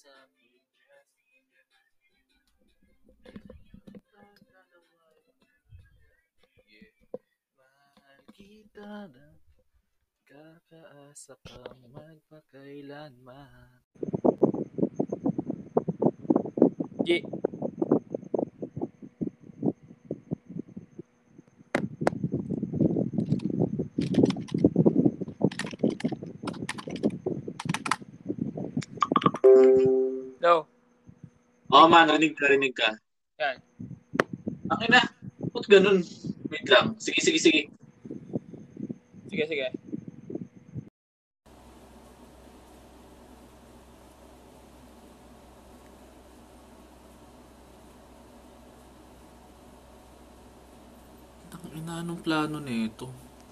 Mahal kita na kakaasa kang magpakailanman. Yeah. No. Oo man, rinig ka, rinig ka. Yan. Ang ina, ba't ganun? Wait lang. Sige, sige, sige. Sige, sige. Ang ina, anong plano nito?